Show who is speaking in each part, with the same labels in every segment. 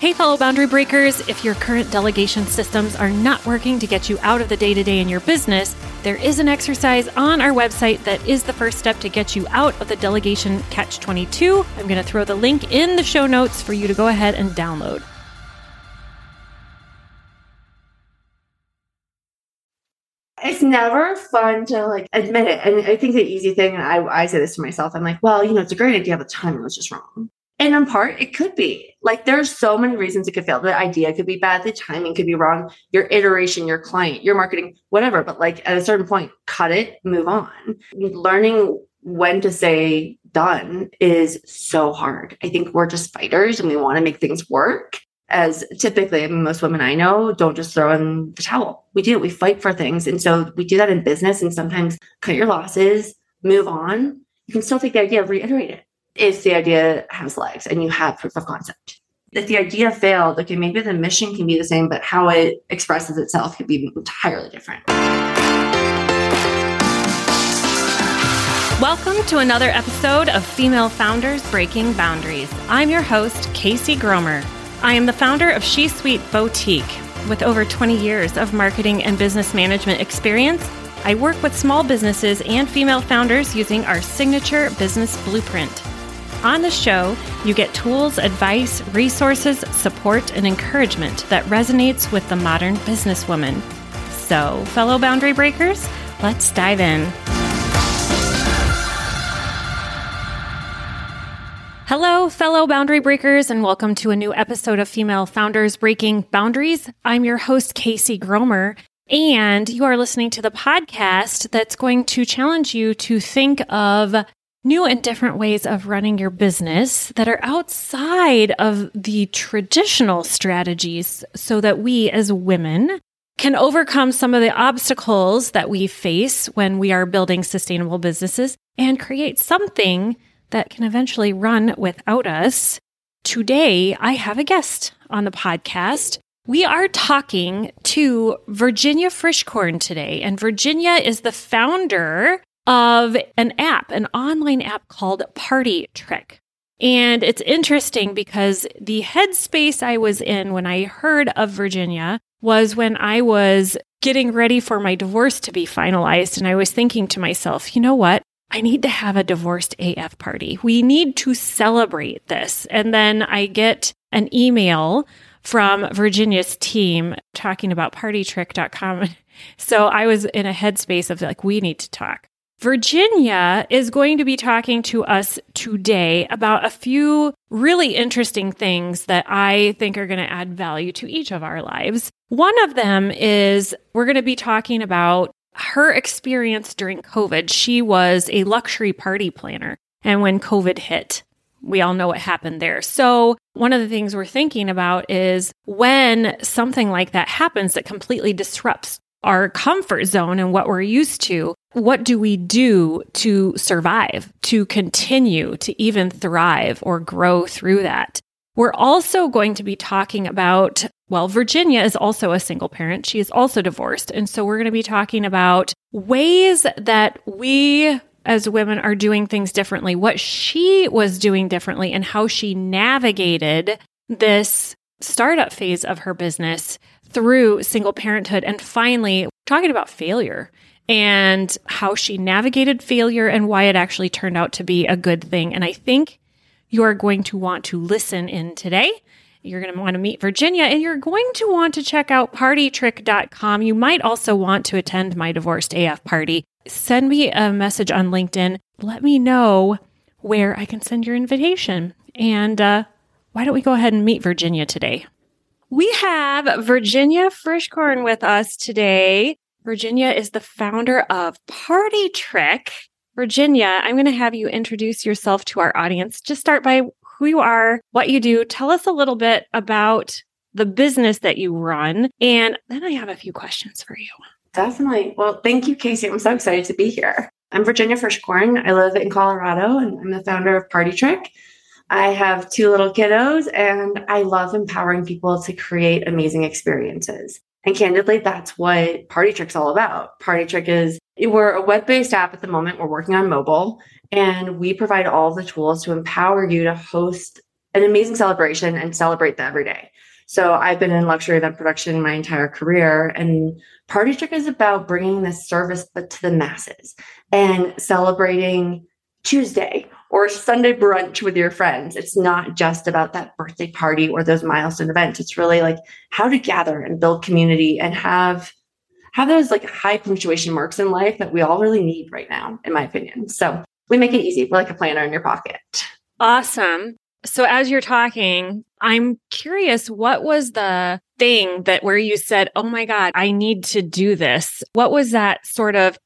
Speaker 1: Hey, fellow boundary breakers, if your current delegation systems are not working to get you out of the day to day in your business, there is an exercise on our website that is the first step to get you out of the delegation catch 22. I'm going to throw the link in the show notes for you to go ahead and download.
Speaker 2: It's never fun to like admit it. And I think the easy thing, and I, I say this to myself, I'm like, well, you know, it's a great idea, but the timing was just wrong. And in part, it could be. Like there's so many reasons it could fail. The idea could be bad, the timing could be wrong, your iteration, your client, your marketing, whatever. But like at a certain point, cut it, move on. Learning when to say done is so hard. I think we're just fighters and we want to make things work. As typically, most women I know don't just throw in the towel. We do, we fight for things. And so we do that in business and sometimes cut your losses, move on. You can still take the idea, reiterate it if the idea has legs and you have proof of concept. If the idea failed, okay, maybe the mission can be the same, but how it expresses itself could be entirely different.
Speaker 1: Welcome to another episode of Female Founders Breaking Boundaries. I'm your host, Casey Gromer. I am the founder of She Suite Boutique. With over 20 years of marketing and business management experience, I work with small businesses and female founders using our signature business blueprint. On the show, you get tools, advice, resources, support, and encouragement that resonates with the modern businesswoman. So, fellow boundary breakers, let's dive in. Hello, fellow boundary breakers, and welcome to a new episode of Female Founders Breaking Boundaries. I'm your host, Casey Gromer, and you are listening to the podcast that's going to challenge you to think of new and different ways of running your business that are outside of the traditional strategies so that we as women can overcome some of the obstacles that we face when we are building sustainable businesses and create something that can eventually run without us. Today, I have a guest on the podcast. We are talking to Virginia Frischkorn today, and Virginia is the founder of an app, an online app called Party Trick. And it's interesting because the headspace I was in when I heard of Virginia was when I was getting ready for my divorce to be finalized. And I was thinking to myself, you know what? I need to have a divorced AF party. We need to celebrate this. And then I get an email from Virginia's team talking about partytrick.com. So I was in a headspace of like, we need to talk. Virginia is going to be talking to us today about a few really interesting things that I think are going to add value to each of our lives. One of them is we're going to be talking about her experience during COVID. She was a luxury party planner. And when COVID hit, we all know what happened there. So, one of the things we're thinking about is when something like that happens that completely disrupts our comfort zone and what we're used to, what do we do to survive, to continue to even thrive or grow through that? We're also going to be talking about, well, Virginia is also a single parent. She is also divorced. And so we're going to be talking about ways that we as women are doing things differently, what she was doing differently, and how she navigated this startup phase of her business through single parenthood. And finally, talking about failure and how she navigated failure and why it actually turned out to be a good thing. And I think you are going to want to listen in today. You're going to want to meet Virginia and you're going to want to check out partytrick.com. You might also want to attend my divorced AF party. Send me a message on LinkedIn. Let me know where I can send your invitation. And uh, why don't we go ahead and meet Virginia today? We have Virginia Frischkorn with us today. Virginia is the founder of Party Trick. Virginia, I'm going to have you introduce yourself to our audience. Just start by who you are, what you do. Tell us a little bit about the business that you run. And then I have a few questions for you.
Speaker 2: Definitely. Well, thank you, Casey. I'm so excited to be here. I'm Virginia Frischkorn. I live in Colorado and I'm the founder of Party Trick. I have two little kiddos and I love empowering people to create amazing experiences. And candidly, that's what Party Trick's all about. Party Trick is we're a web-based app at the moment. We're working on mobile and we provide all the tools to empower you to host an amazing celebration and celebrate the every day. So I've been in luxury event production my entire career and Party Trick is about bringing this service to the masses and celebrating Tuesday or Sunday brunch with your friends. It's not just about that birthday party or those milestone events. It's really like how to gather and build community and have have those like high punctuation marks in life that we all really need right now, in my opinion. So we make it easy. We're like a planner in your pocket.
Speaker 1: Awesome. So as you're talking, I'm curious, what was the thing that where you said, Oh my God, I need to do this? What was that sort of,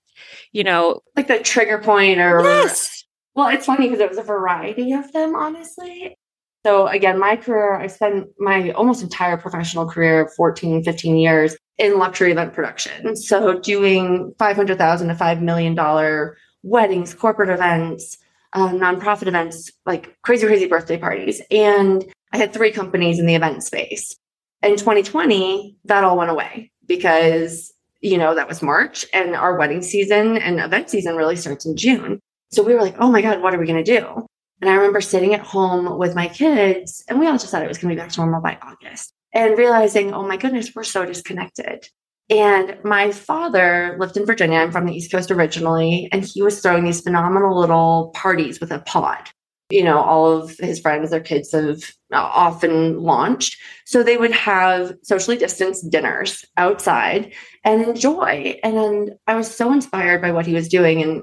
Speaker 1: you know,
Speaker 2: like the trigger point or
Speaker 1: yes.
Speaker 2: Well, it's funny because it was a variety of them, honestly. So again, my career, I spent my almost entire professional career, 14, 15 years in luxury event production. So doing 500,000 to $5 million weddings, corporate events, um, nonprofit events, like crazy, crazy birthday parties. And I had three companies in the event space. In 2020, that all went away because, you know, that was March and our wedding season and event season really starts in June. So we were like, oh my God, what are we going to do? And I remember sitting at home with my kids and we all just thought it was going to be back to normal by August and realizing, oh my goodness, we're so disconnected. And my father lived in Virginia. I'm from the East Coast originally, and he was throwing these phenomenal little parties with a pod. You know, all of his friends, their kids have often launched. So they would have socially distanced dinners outside and enjoy. And I was so inspired by what he was doing. And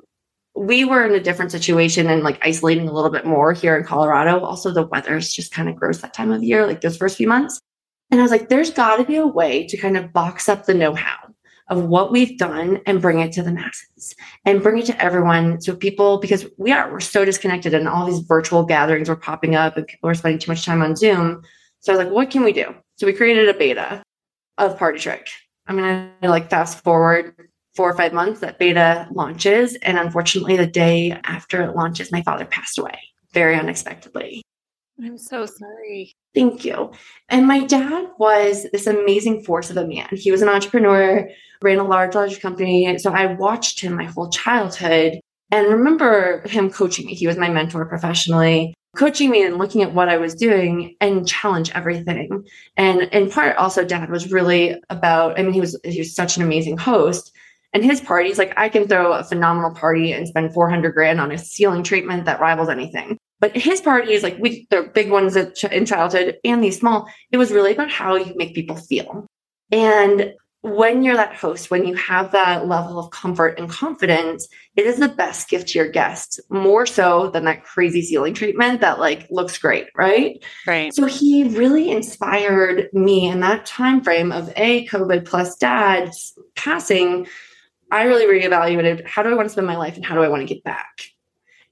Speaker 2: we were in a different situation and like isolating a little bit more here in Colorado. Also, the weather's just kind of gross that time of year, like those first few months. And I was like, there's got to be a way to kind of box up the know how of what we've done and bring it to the masses and bring it to everyone. So people, because we are, we're so disconnected and all these virtual gatherings were popping up and people are spending too much time on Zoom. So I was like, what can we do? So we created a beta of Party Trick. I'm going to like fast forward four or five months that beta launches. And unfortunately, the day after it launches, my father passed away very unexpectedly.
Speaker 1: I'm so sorry.
Speaker 2: Thank you. And my dad was this amazing force of a man. He was an entrepreneur, ran a large, large company. So I watched him my whole childhood and remember him coaching me. He was my mentor professionally, coaching me and looking at what I was doing and challenge everything. And in part, also, dad was really about, I mean, he was, he was such an amazing host. And his parties, like I can throw a phenomenal party and spend 400 grand on a ceiling treatment that rivals anything. But his parties, like we, the big ones in childhood and these small, it was really about how you make people feel. And when you're that host, when you have that level of comfort and confidence, it is the best gift to your guests, more so than that crazy ceiling treatment that like looks great, right?
Speaker 1: Right.
Speaker 2: So he really inspired me in that time frame of a COVID plus dad's passing. I really reevaluated how do I want to spend my life and how do I want to get back?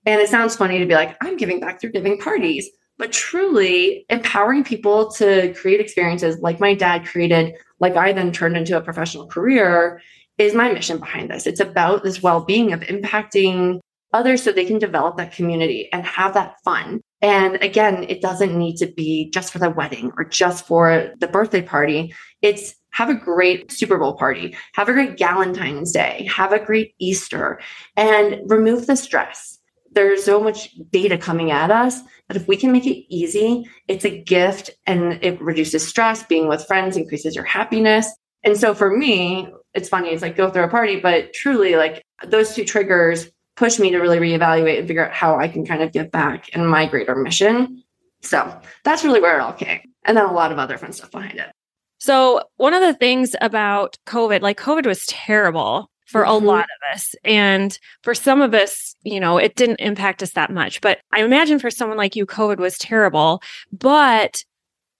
Speaker 2: And it sounds funny to be like, I'm giving back through giving parties, but truly empowering people to create experiences like my dad created, like I then turned into a professional career, is my mission behind this. It's about this well being of impacting others so they can develop that community and have that fun. And again, it doesn't need to be just for the wedding or just for the birthday party. It's have a great Super Bowl party, have a great Galentine's Day, have a great Easter, and remove the stress there's so much data coming at us that if we can make it easy, it's a gift and it reduces stress. Being with friends increases your happiness. And so for me, it's funny, it's like go through a party, but truly, like those two triggers push me to really reevaluate and figure out how I can kind of give back and my greater mission. So that's really where it all came. And then a lot of other fun stuff behind it.
Speaker 1: So, one of the things about COVID, like COVID was terrible for mm-hmm. a lot of us. And for some of us, you know, it didn't impact us that much. But I imagine for someone like you, COVID was terrible. But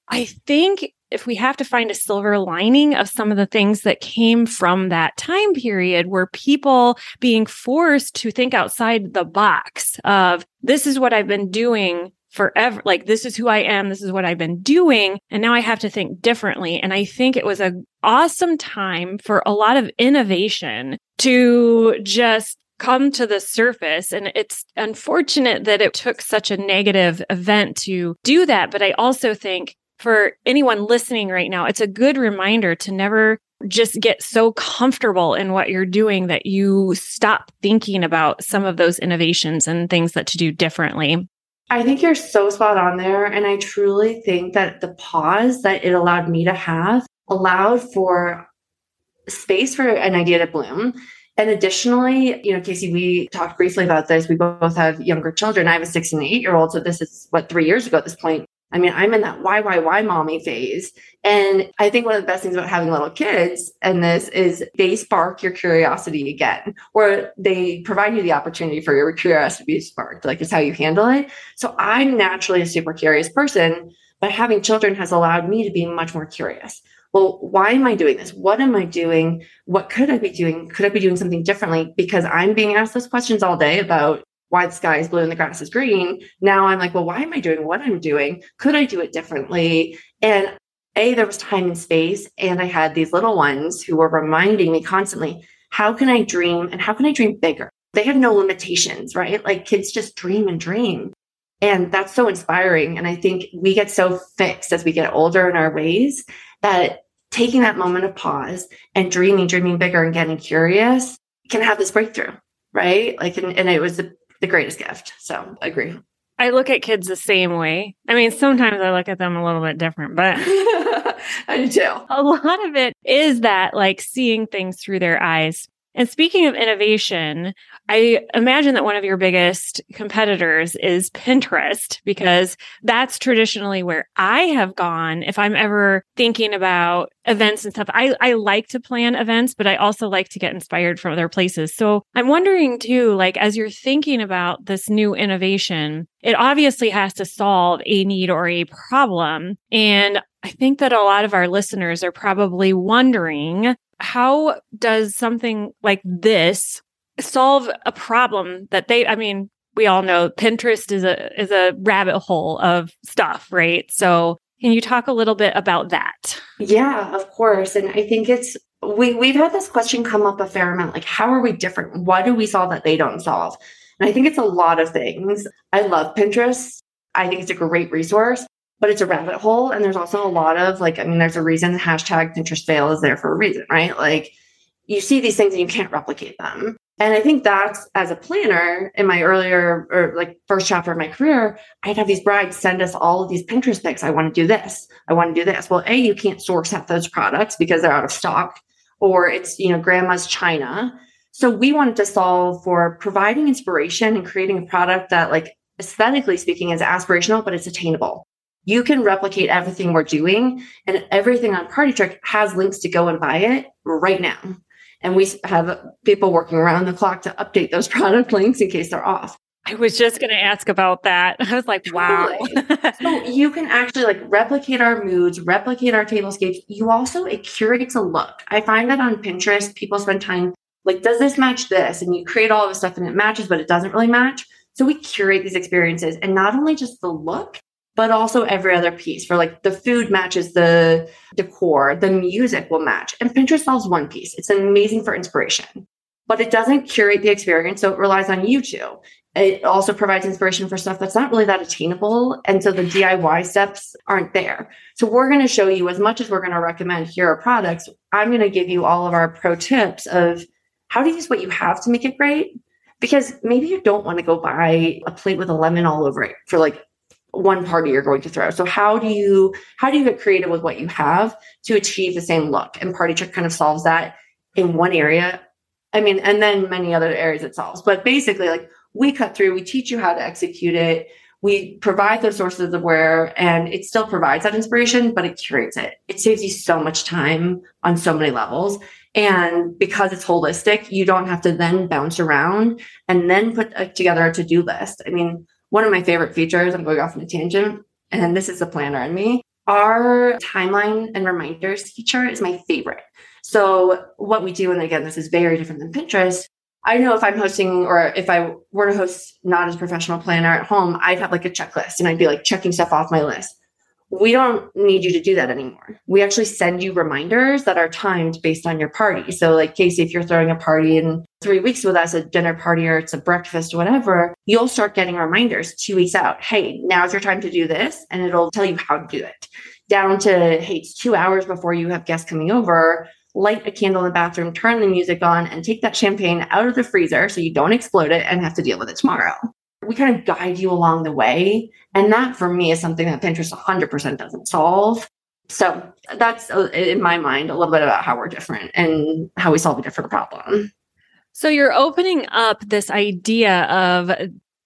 Speaker 1: I think if we have to find a silver lining of some of the things that came from that time period were people being forced to think outside the box of this is what I've been doing forever. Like, this is who I am. This is what I've been doing. And now I have to think differently. And I think it was an awesome time for a lot of innovation to just come to the surface. And it's unfortunate that it took such a negative event to do that. But I also think for anyone listening right now, it's a good reminder to never just get so comfortable in what you're doing that you stop thinking about some of those innovations and things that to do differently.
Speaker 2: I think you're so spot on there. And I truly think that the pause that it allowed me to have allowed for space for an idea to bloom. And additionally, you know, Casey, we talked briefly about this. We both have younger children. I have a six and eight year old. So this is what three years ago at this point. I mean, I'm in that why, why, why mommy phase. And I think one of the best things about having little kids and this is they spark your curiosity again, or they provide you the opportunity for your curiosity to be sparked. Like it's how you handle it. So I'm naturally a super curious person, but having children has allowed me to be much more curious. Well, why am I doing this? What am I doing? What could I be doing? Could I be doing something differently? Because I'm being asked those questions all day about why the sky is blue and the grass is green. Now I'm like, well, why am I doing what I'm doing? Could I do it differently? And A, there was time and space. And I had these little ones who were reminding me constantly, how can I dream and how can I dream bigger? They have no limitations, right? Like kids just dream and dream. And that's so inspiring. And I think we get so fixed as we get older in our ways that taking that moment of pause and dreaming, dreaming bigger and getting curious can have this breakthrough, right? Like, and, and it was the the greatest gift. So I agree.
Speaker 1: I look at kids the same way. I mean, sometimes I look at them a little bit different, but
Speaker 2: I do too.
Speaker 1: A lot of it is that like seeing things through their eyes. And speaking of innovation, I imagine that one of your biggest competitors is Pinterest because that's traditionally where I have gone if I'm ever thinking about events and stuff. I, I like to plan events, but I also like to get inspired from other places. So I'm wondering too, like, as you're thinking about this new innovation, it obviously has to solve a need or a problem. And I think that a lot of our listeners are probably wondering how does something like this solve a problem that they i mean we all know pinterest is a is a rabbit hole of stuff right? So can you talk a little bit about that?
Speaker 2: Yeah of course. And i think it's we we've had this question come up a fair amount like how are we different? What do we solve that they don't solve? And i think it's a lot of things. I love pinterest. I think it's a great resource but it's a rabbit hole and there's also a lot of like i mean there's a reason the hashtag pinterest fail is there for a reason right like you see these things and you can't replicate them and I think that's as a planner in my earlier or like first chapter of my career, I'd have these brides send us all of these Pinterest pics. I want to do this. I want to do this. Well, A, you can't source half those products because they're out of stock or it's, you know, grandma's China. So we wanted to solve for providing inspiration and creating a product that like aesthetically speaking is aspirational, but it's attainable. You can replicate everything we're doing and everything on Party Trick has links to go and buy it right now. And we have people working around the clock to update those product links in case they're off.
Speaker 1: I was just going to ask about that. I was like, wow.
Speaker 2: so you can actually like replicate our moods, replicate our tablescapes. You also, it curates a look. I find that on Pinterest, people spend time like, does this match this? And you create all of the stuff and it matches, but it doesn't really match. So we curate these experiences and not only just the look, but also every other piece for like the food matches the decor, the music will match. And Pinterest solves one piece. It's amazing for inspiration, but it doesn't curate the experience. So it relies on you two. It also provides inspiration for stuff that's not really that attainable. And so the DIY steps aren't there. So we're going to show you as much as we're going to recommend here are products. I'm going to give you all of our pro tips of how to use what you have to make it great. Because maybe you don't want to go buy a plate with a lemon all over it for like one party you're going to throw. So how do you how do you get creative with what you have to achieve the same look? And Party Trick kind of solves that in one area. I mean, and then many other areas it solves. But basically, like we cut through, we teach you how to execute it. We provide those sources of where, and it still provides that inspiration, but it curates it. It saves you so much time on so many levels. And because it's holistic, you don't have to then bounce around and then put uh, together a to-do list. I mean, one of my favorite features, I'm going off on a tangent, and this is the planner in me. Our timeline and reminders feature is my favorite. So what we do, and again, this is very different than Pinterest. I know if I'm hosting or if I were to host not as professional planner at home, I'd have like a checklist and I'd be like checking stuff off my list we don't need you to do that anymore. We actually send you reminders that are timed based on your party. So, like Casey, if you're throwing a party in three weeks with us, a dinner party or it's a breakfast, or whatever, you'll start getting reminders two weeks out. Hey, now's your time to do this. And it'll tell you how to do it. Down to, hey, it's two hours before you have guests coming over. Light a candle in the bathroom, turn the music on, and take that champagne out of the freezer so you don't explode it and have to deal with it tomorrow we kind of guide you along the way. And that for me is something that Pinterest 100% doesn't solve. So that's uh, in my mind a little bit about how we're different and how we solve a different problem.
Speaker 1: So you're opening up this idea of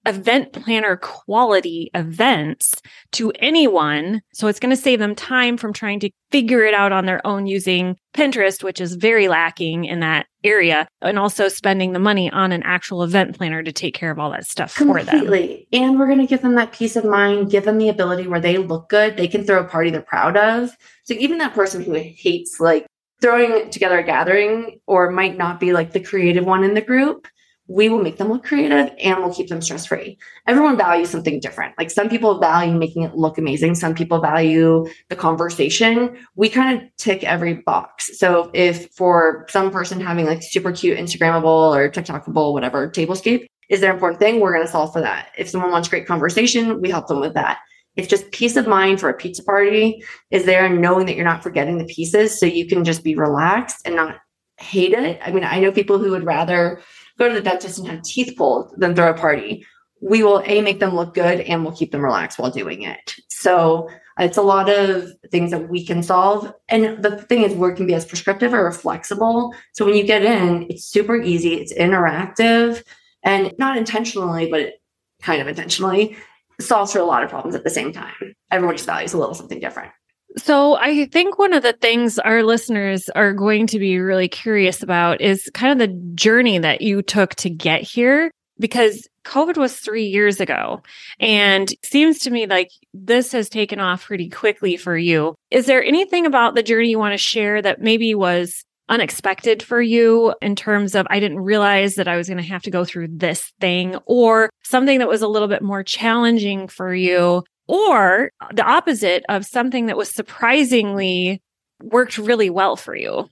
Speaker 1: event planner quality events to anyone. So it's going to save them time from trying to figure it out on their own using Pinterest, which is very lacking in that area, and also spending the money on an actual event planner to take care of all that stuff
Speaker 2: Completely.
Speaker 1: for them.
Speaker 2: And we're going to give them that peace of mind, give them the ability where they look good, they can throw a party they're proud of. So even that person who hates like throwing together a gathering or might not be like the creative one in the group, we will make them look creative and we'll keep them stress free. Everyone values something different. Like some people value making it look amazing. Some people value the conversation. We kind of tick every box. So if for some person having like super cute Instagrammable or TikTokable, whatever tablescape is their important thing, we're going to solve for that. If someone wants great conversation, we help them with that. It's just peace of mind for a pizza party is there knowing that you're not forgetting the pieces so you can just be relaxed and not hate it. I mean, I know people who would rather go to the dentist and have teeth pulled than throw a party. We will a make them look good and we'll keep them relaxed while doing it. So uh, it's a lot of things that we can solve. And the thing is, we can be as prescriptive or flexible. So when you get in, it's super easy, it's interactive and not intentionally, but kind of intentionally solves for a lot of problems at the same time. Everyone just values a little something different.
Speaker 1: So I think one of the things our listeners are going to be really curious about is kind of the journey that you took to get here because COVID was three years ago and seems to me like this has taken off pretty quickly for you. Is there anything about the journey you want to share that maybe was unexpected for you in terms of I didn't realize that I was going to have to go through this thing or something that was a little bit more challenging for you or the opposite of something that was surprisingly worked really well for you?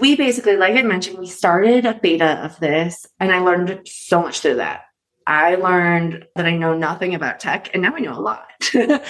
Speaker 2: We basically, like I mentioned, we started a beta of this, and I learned so much through that. I learned that I know nothing about tech, and now I know a lot.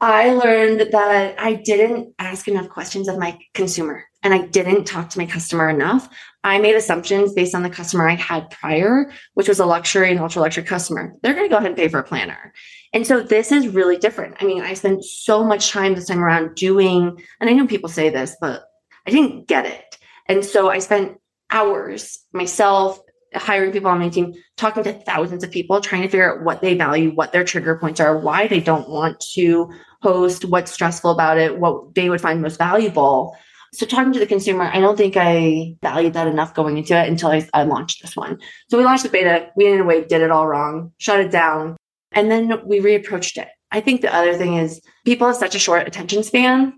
Speaker 2: I learned that I didn't ask enough questions of my consumer and I didn't talk to my customer enough. I made assumptions based on the customer I had prior, which was a luxury and ultra luxury customer. They're going to go ahead and pay for a planner. And so this is really different. I mean, I spent so much time this time around doing, and I know people say this, but I didn't get it. And so I spent hours myself hiring people on my team, talking to thousands of people, trying to figure out what they value, what their trigger points are, why they don't want to host, what's stressful about it, what they would find most valuable. So talking to the consumer, I don't think I valued that enough going into it until I, I launched this one. So we launched the beta. We in a way did it all wrong, shut it down, and then we reapproached it. I think the other thing is people have such a short attention span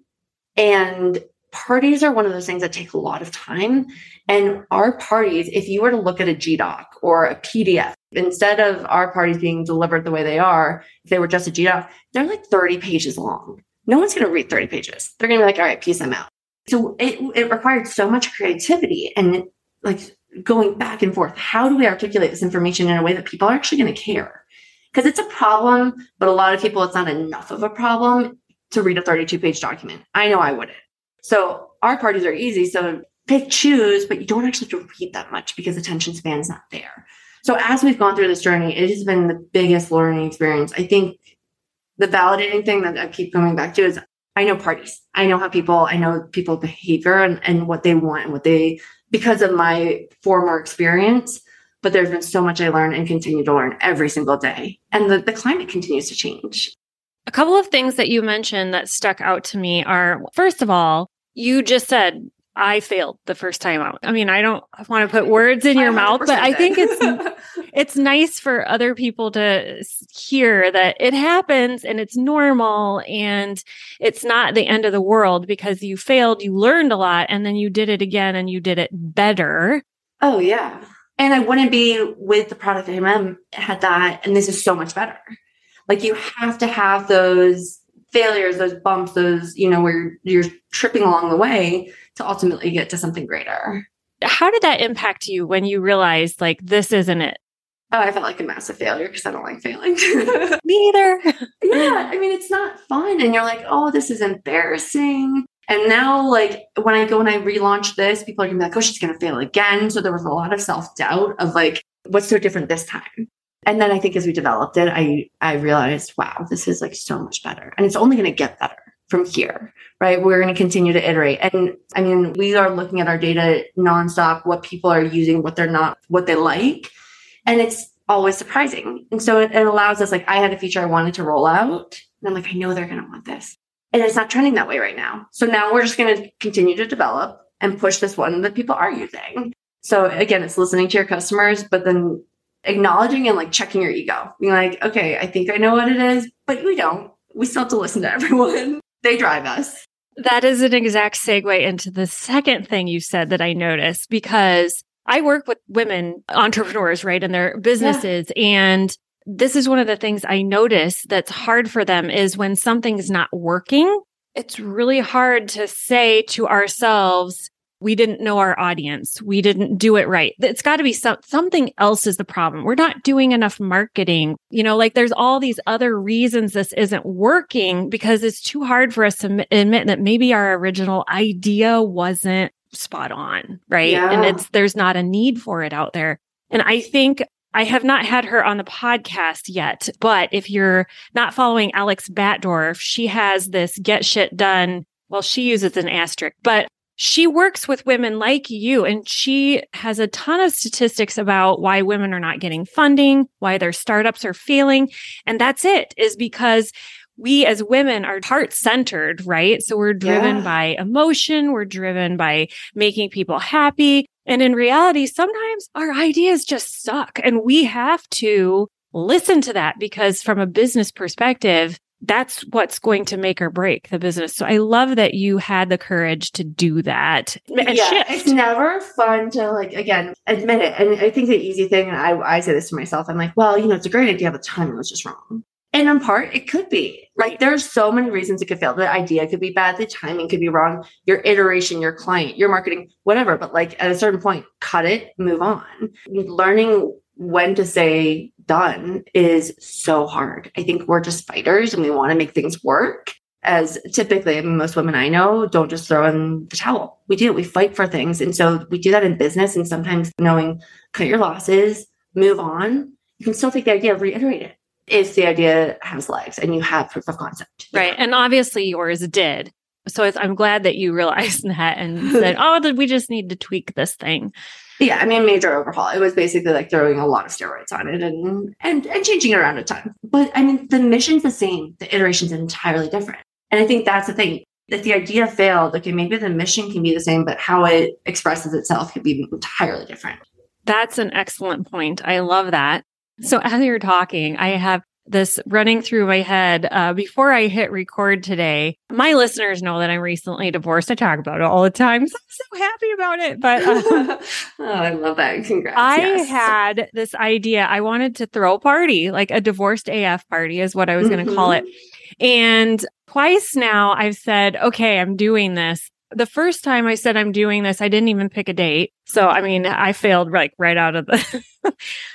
Speaker 2: and parties are one of those things that take a lot of time. And our parties, if you were to look at a GDoc or a PDF, instead of our parties being delivered the way they are, if they were just a GDoc, they're like 30 pages long. No one's going to read 30 pages. They're going to be like, all right, peace, I'm out. So it, it required so much creativity and like going back and forth. How do we articulate this information in a way that people are actually going to care? Because it's a problem, but a lot of people, it's not enough of a problem to read a 32 page document. I know I wouldn't. So our parties are easy. So pick, choose, but you don't actually have to read that much because attention span's not there. So as we've gone through this journey, it has been the biggest learning experience. I think the validating thing that I keep coming back to is I know parties. I know how people, I know people behavior and, and what they want and what they, because of my former experience, but there's been so much I learn and continue to learn every single day. And the, the climate continues to change.
Speaker 1: A couple of things that you mentioned that stuck out to me are first of all, you just said I failed the first time out. I mean, I don't want to put words in your mouth, but I think it's it's nice for other people to hear that it happens and it's normal and it's not the end of the world because you failed, you learned a lot and then you did it again and you did it better.
Speaker 2: Oh yeah. And I wouldn't be with the product MM had that. And this is so much better. Like you have to have those failures, those bumps, those, you know, where you're tripping along the way to ultimately get to something greater.
Speaker 1: How did that impact you when you realized like this isn't it?
Speaker 2: Oh, I felt like a massive failure because I don't like failing.
Speaker 1: Me either.
Speaker 2: yeah. I mean, it's not fun. And you're like, oh, this is embarrassing. And now, like when I go and I relaunch this, people are gonna be like, oh, she's gonna fail again. So there was a lot of self doubt of like, what's so different this time? And then I think as we developed it, I I realized, wow, this is like so much better. And it's only to get better from here, right? We're to continue to iterate. And I mean, we are looking at our data nonstop, what people are using, what they're not, what they like. And it's always surprising. And so it, it allows us, like, I had a feature I wanted to roll out. And I'm like, I know they're to want this. And it's not trending that way right now. So now we're just going to continue to develop and push this one that people are using. So again, it's listening to your customers, but then acknowledging and like checking your ego, being like, okay, I think I know what it is, but we don't. We still have to listen to everyone. They drive us.
Speaker 1: That is an exact segue into the second thing you said that I noticed because I work with women entrepreneurs, right, in their businesses. Yeah. And this is one of the things I notice that's hard for them is when something's not working, it's really hard to say to ourselves, we didn't know our audience. We didn't do it right. It's got to be some, something else is the problem. We're not doing enough marketing. You know, like there's all these other reasons this isn't working because it's too hard for us to admit that maybe our original idea wasn't spot on. Right. Yeah. And it's, there's not a need for it out there. And I think I have not had her on the podcast yet, but if you're not following Alex Batdorf, she has this get shit done. Well, she uses an asterisk, but she works with women like you and she has a ton of statistics about why women are not getting funding, why their startups are failing. And that's it is because we as women are heart centered, right? So we're driven yeah. by emotion. We're driven by making people happy. And in reality, sometimes our ideas just suck and we have to listen to that because from a business perspective, that's what's going to make or break the business. So I love that you had the courage to do that.
Speaker 2: yeah, shift. it's never fun to like again admit it. And I think the easy thing, and I, I say this to myself, I'm like, well, you know, it's a great idea, but the timing was just wrong. And in part, it could be. Like there's so many reasons it could fail. The idea could be bad, the timing could be wrong, your iteration, your client, your marketing, whatever. But like at a certain point, cut it, move on. Learning when to say done is so hard. I think we're just fighters and we want to make things work. As typically, most women I know don't just throw in the towel. We do, we fight for things. And so we do that in business. And sometimes knowing cut your losses, move on, you can still take the idea, reiterate it if the idea has legs and you have proof of concept.
Speaker 1: Right. And obviously yours did. So I'm glad that you realized that and said, oh, we just need to tweak this thing.
Speaker 2: Yeah, I mean, major overhaul. It was basically like throwing a lot of steroids on it and and and changing it around a ton. But I mean, the mission's the same. The iteration's entirely different. And I think that's the thing. If the idea failed, okay, maybe the mission can be the same, but how it expresses itself could be entirely different.
Speaker 1: That's an excellent point. I love that. So as you're talking, I have this running through my head uh, before I hit record today. My listeners know that I'm recently divorced. I talk about it all the time. So I'm so happy about it. But uh,
Speaker 2: oh, I love that. Congrats.
Speaker 1: I yes. had this idea. I wanted to throw a party, like a divorced AF party, is what I was mm-hmm. going to call it. And twice now I've said, okay, I'm doing this the first time I said I'm doing this, I didn't even pick a date. So, I mean, I failed like right out of the.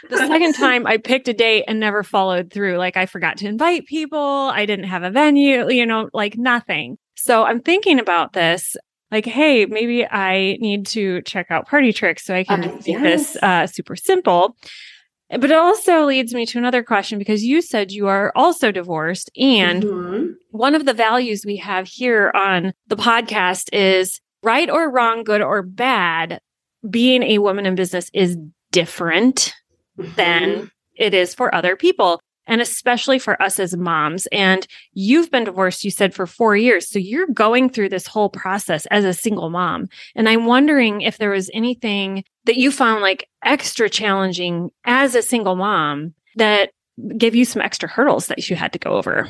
Speaker 1: the second time I picked a date and never followed through. Like I forgot to invite people. I didn't have a venue, you know, like nothing. So I'm thinking about this. Like, hey, maybe I need to check out Party Tricks so I can uh, yes. this uh, super simple. But it also leads me to another question because you said you are also divorced. And mm-hmm. one of the values we have here on the podcast is right or wrong, good or bad. Being a woman in business is different mm-hmm. than it is for other people and especially for us as moms. And you've been divorced, you said, for four years. So you're going through this whole process as a single mom. And I'm wondering if there was anything that you found like extra challenging as a single mom that gave you some extra hurdles that you had to go over.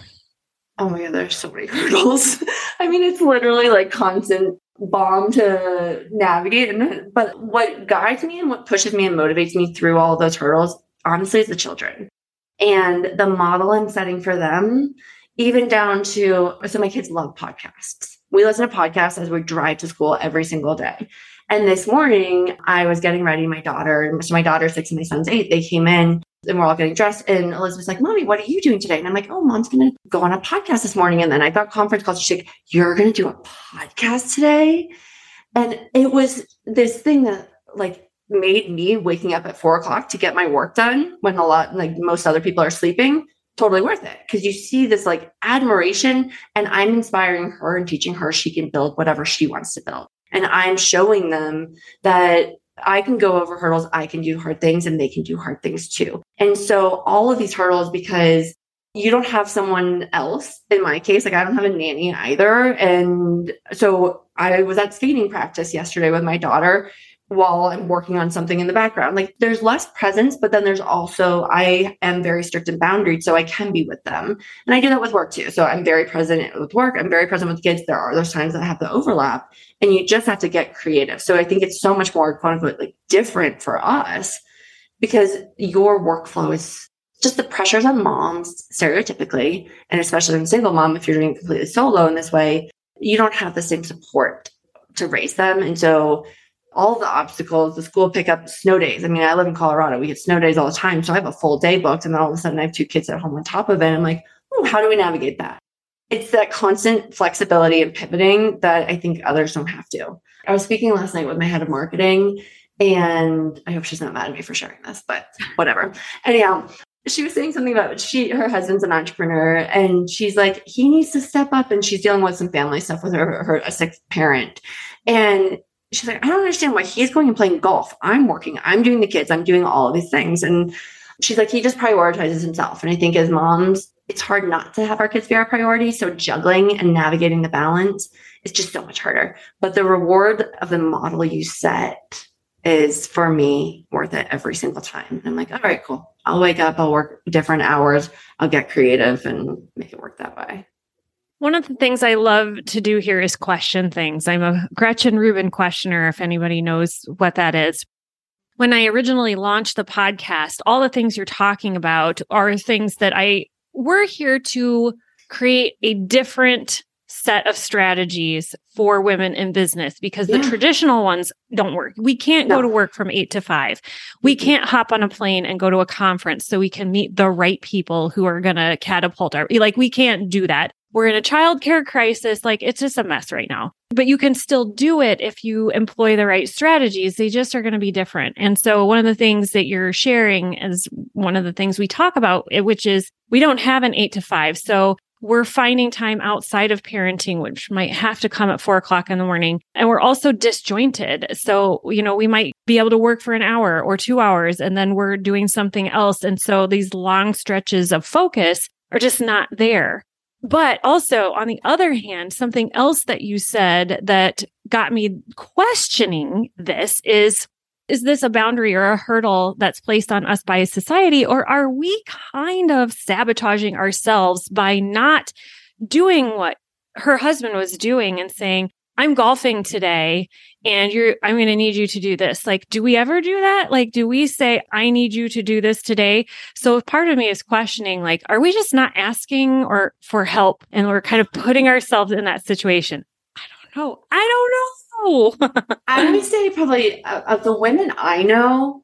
Speaker 2: Oh my God, there's so many hurdles. I mean, it's literally like constant bomb to navigate. And, but what guides me and what pushes me and motivates me through all those hurdles, honestly, is the children and the model I'm setting for them, even down to so my kids love podcasts. We listen to podcasts as we drive to school every single day. And this morning, I was getting ready. My daughter, so my daughter's six and my son's eight, they came in and we're all getting dressed. And Elizabeth's like, Mommy, what are you doing today? And I'm like, Oh, mom's going to go on a podcast this morning. And then I got conference calls. She's like, You're going to do a podcast today? And it was this thing that, like, made me waking up at four o'clock to get my work done when a lot like most other people are sleeping totally worth it because you see this like admiration and i'm inspiring her and teaching her she can build whatever she wants to build and i'm showing them that I can go over hurdles, I can do hard things, and they can do hard things too. And so all of these hurdles, because you don't have someone else in my case, like I don't have a nanny either. And so I was at skating practice yesterday with my daughter while I'm working on something in the background. Like there's less presence, but then there's also, I am very strict and boundaried, so I can be with them. And I do that with work too. So I'm very present with work. I'm very present with kids. There are those times that have the overlap and you just have to get creative. So I think it's so much more quote unquote like different for us because your workflow is just the pressures on moms stereotypically, and especially in single mom, if you're doing completely solo in this way, you don't have the same support to raise them. And so all the obstacles, the school pickup, snow days. I mean, I live in Colorado. We get snow days all the time. So I have a full day booked. And then all of a sudden I have two kids at home on top of it. I'm like, oh, how do we navigate that? It's that constant flexibility and pivoting that I think others don't have to. I was speaking last night with my head of marketing and I hope she's not mad at me for sharing this, but whatever. Anyhow, she was saying something about she her husband's an entrepreneur and she's like he needs to step up and she's dealing with some family stuff with her her a sick parent and she's like, I don't understand why he's going and playing golf. I'm working, I'm doing the kids, I'm doing all of these things. And she's like, he just prioritizes himself. And I think as moms, it's hard not to have our kids be our priority. So juggling and navigating the balance is just so much harder. But the reward of the model you set is for me worth it every single time. And I'm like, all right, cool. I'll wake up, I'll work different hours, I'll get creative and make it work that way.
Speaker 1: One of the things I love to do here is question things. I'm a Gretchen Rubin questioner, if anybody knows what that is. When I originally launched the podcast, all the things you're talking about are things that I we're here to create a different set of strategies for women in business because yeah. the traditional ones don't work. We can't no. go to work from eight to five. We mm-hmm. can't hop on a plane and go to a conference so we can meet the right people who are going to catapult our, like, we can't do that. We're in a childcare crisis. Like it's just a mess right now. But you can still do it if you employ the right strategies. They just are going to be different. And so one of the things that you're sharing is one of the things we talk about, eh, which is we don't have an eight to five. So we're finding time outside of parenting, which might have to come at four o'clock in the morning. And we're also disjointed. So, you know, we might be able to work for an hour or two hours and then we're doing something else. And so these long stretches of focus are just not there. But also, on the other hand, something else that you said that got me questioning this is is this a boundary or a hurdle that's placed on us by society? Or are we kind of sabotaging ourselves by not doing what her husband was doing and saying, I'm golfing today and you're, I'm going to need you to do this. Like, do we ever do that? Like, do we say, I need you to do this today? So part of me is questioning, like, are we just not asking or for help and we're kind of putting ourselves in that situation? I don't know. I don't know.
Speaker 2: I would say probably uh, of the women I know,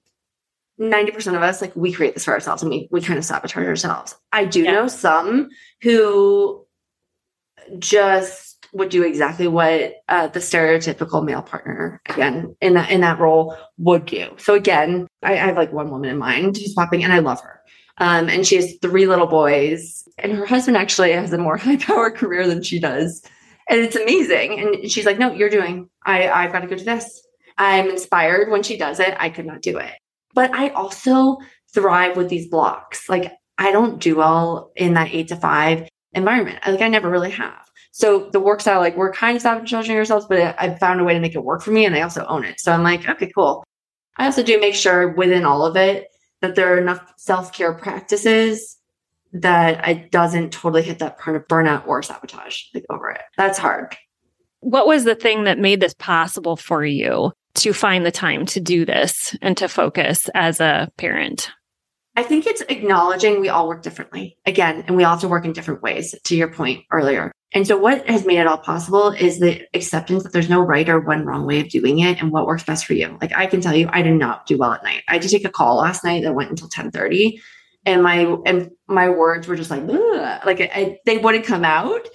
Speaker 2: 90% of us, like we create this for ourselves and we, we kind of sabotage ourselves. I do yeah. know some who just would do exactly what uh, the stereotypical male partner again in that in that role would do. So again, I, I have like one woman in mind who's popping, and I love her. Um, and she has three little boys, and her husband actually has a more high power career than she does, and it's amazing. And she's like, "No, you're doing. I I've got to go do this. I'm inspired when she does it. I could not do it, but I also thrive with these blocks. Like I don't do well in that eight to five environment. Like I never really have. So the work style, like we're kind of sabotaging ourselves, but I found a way to make it work for me and I also own it. So I'm like, okay, cool. I also do make sure within all of it that there are enough self-care practices that it doesn't totally hit that part of burnout or sabotage like over it. That's hard.
Speaker 1: What was the thing that made this possible for you to find the time to do this and to focus as a parent?
Speaker 2: I think it's acknowledging we all work differently again, and we all have to work in different ways, to your point earlier. And so, what has made it all possible is the acceptance that there's no right or one wrong way of doing it and what works best for you. Like, I can tell you, I did not do well at night. I to take a call last night that went until 10 30. And my and my words were just like, like I, they wouldn't come out.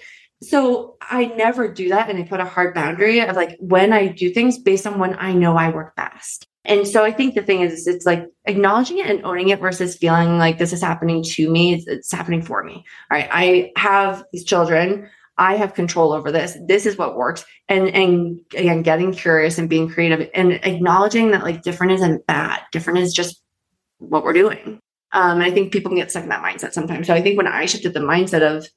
Speaker 2: So I never do that, and I put a hard boundary of like when I do things based on when I know I work best. And so I think the thing is, it's like acknowledging it and owning it versus feeling like this is happening to me. It's, happening for me. All right. I have these children. I have control over this. This is what works. And and again, getting curious and being creative and acknowledging that like different isn't bad. Different is just what we're doing. Um, and I think people can get stuck in that mindset sometimes. So I think when I shifted the mindset of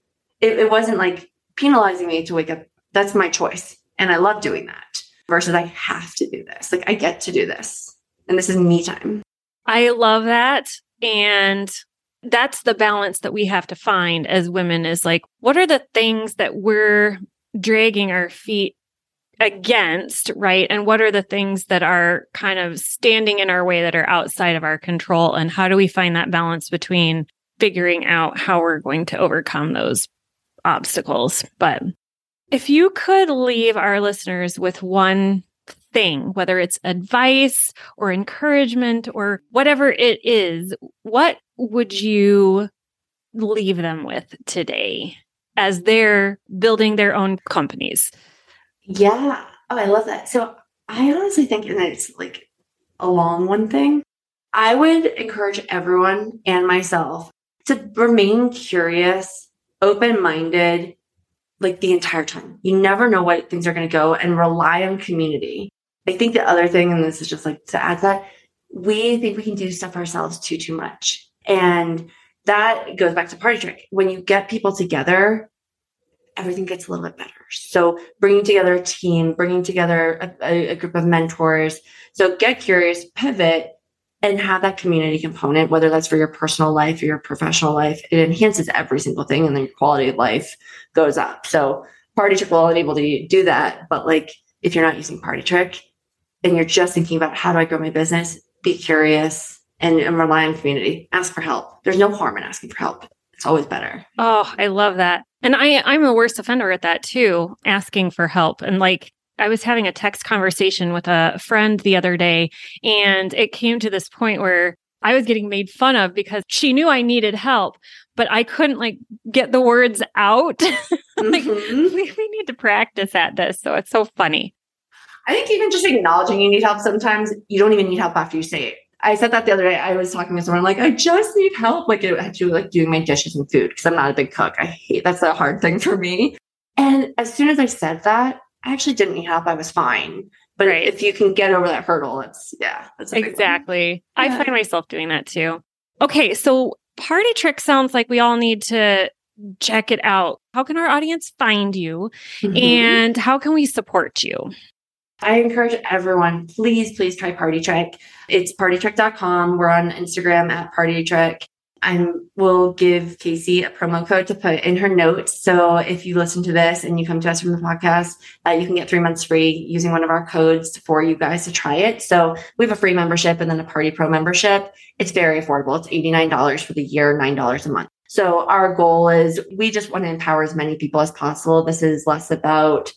Speaker 2: it, it wasn't like penalizing me to wake up. That's my choice. And I love doing that versus I have to do this. Like I get to do this. And this is me time.
Speaker 1: I love that. And that's the balance that we have to find as women is like, what are the things that we're dragging our feet against, right? And what are the things that are kind of standing in our way that are outside of our control? And how do we find that balance between figuring out how we're going to overcome those obstacles? But if you could leave our listeners with one thing, whether it's advice or encouragement or whatever it is, what would you leave them with today as they're building their own companies?
Speaker 2: Yeah. Oh, I love that. So I honestly think, and it's like a long one thing, I would encourage everyone and myself to remain curious, open minded, like the entire time. You never know what things are going to go and rely on community. I think the other thing, and this is just like to add that, we think we can do stuff ourselves too, too much. And that goes back to party trick. When you get people together, everything gets a little bit better. So bringing together a team, bringing together a, a, group of mentors. So get curious, pivot, and have that community component, whether that's for your personal life or your professional life. It enhances every single thing, and then your quality of life goes up. So Party Trick will enable you to do that. But like, if you're not using Party Trick and you're just thinking about how do I grow my business, be curious and, and rely on community. Ask for help. There's no harm in asking for help. It's always better.
Speaker 1: Oh, I love that. And I, I'm a worst offender at that too, asking for help. And like, I was having a text conversation with a friend the other day, and it came to this point where I was getting made fun of because she knew I needed help, but I couldn't like get the words out. like, mm-hmm. we, we need to practice at this. So it's so funny.
Speaker 2: I think even just acknowledging you need help sometimes, you don't even need help after you say it. I said that the other day. I was talking to someone like, I just need help, like actually like doing my dishes and food because I'm not a big cook. I hate that's a hard thing for me. And as soon as I said that, I actually didn't need help. I was fine. But right. if you can get over that hurdle, it's yeah, that's
Speaker 1: exactly. I find myself doing that too. Okay, so party trick sounds like we all need to check it out. How can our audience find you, mm-hmm. and how can we support you?
Speaker 2: I encourage everyone, please, please try Party Trick. It's partytrick.com. We're on Instagram at Party Trick. I will give Casey a promo code to put in her notes. So if you listen to this and you come to us from the podcast, uh, you can get three months free using one of our codes for you guys to try it. So we have a free membership and then a Party Pro membership. It's very affordable. It's $89 for the year, $9 a month. So our goal is we just want to empower as many people as possible. This is less about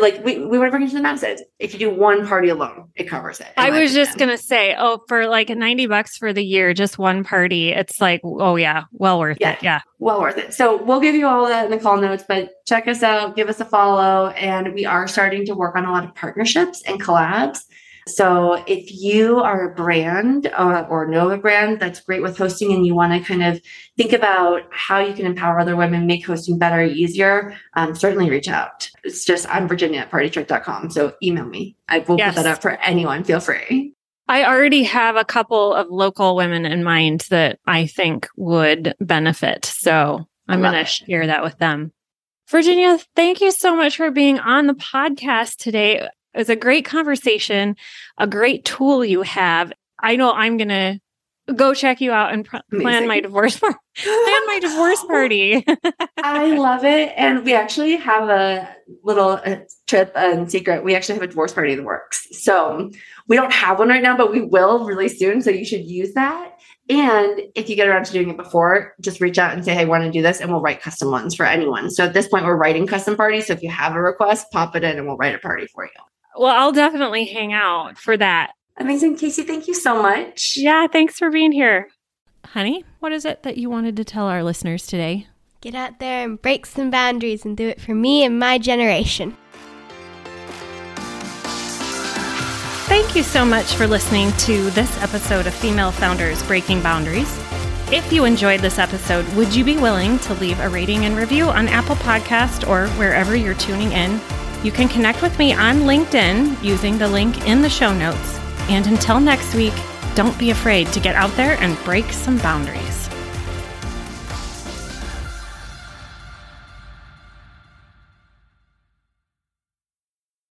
Speaker 2: like we, we want to bring it to the masses. If you do one party alone, it covers it.
Speaker 1: I was just gonna say, oh, for like 90 bucks for the year, just one party, it's like, oh yeah, well worth yeah, it. Yeah.
Speaker 2: Well worth it. So we'll give you all that in the call notes, but check us out, give us a follow. And we are starting to work on a lot of partnerships and collabs. So if you are a brand uh, or know a brand that's great with hosting and you want to kind of think about how you can empower other women, make hosting better, easier, um, certainly reach out. It's just, I'm Virginia at partytrick.com. So email me. I will yes. put that up for anyone. Feel free.
Speaker 1: I already have a couple of local women in mind that I think would benefit. So I'm going to share that with them. Virginia, thank you so much for being on the podcast today. It was a great conversation, a great tool you have. I know I'm going to go check you out and pr- plan my divorce plan my divorce party.
Speaker 2: I love it, and we actually have a little uh, trip and secret. We actually have a divorce party in the works. So we don't have one right now, but we will really soon. So you should use that. And if you get around to doing it before, just reach out and say, Hey, I want to do this, and we'll write custom ones for anyone. So at this point, we're writing custom parties. So if you have a request, pop it in and we'll write a party for you.
Speaker 1: Well, I'll definitely hang out for that.
Speaker 2: Amazing. Casey, thank you so much.
Speaker 1: Yeah, thanks for being here. Honey, what is it that you wanted to tell our listeners today?
Speaker 3: Get out there and break some boundaries and do it for me and my generation.
Speaker 1: Thank you so much for listening to this episode of Female Founders Breaking Boundaries. If you enjoyed this episode, would you be willing to leave a rating and review on Apple Podcast or wherever you're tuning in? You can connect with me on LinkedIn using the link in the show notes. And until next week, don't be afraid to get out there and break some boundaries.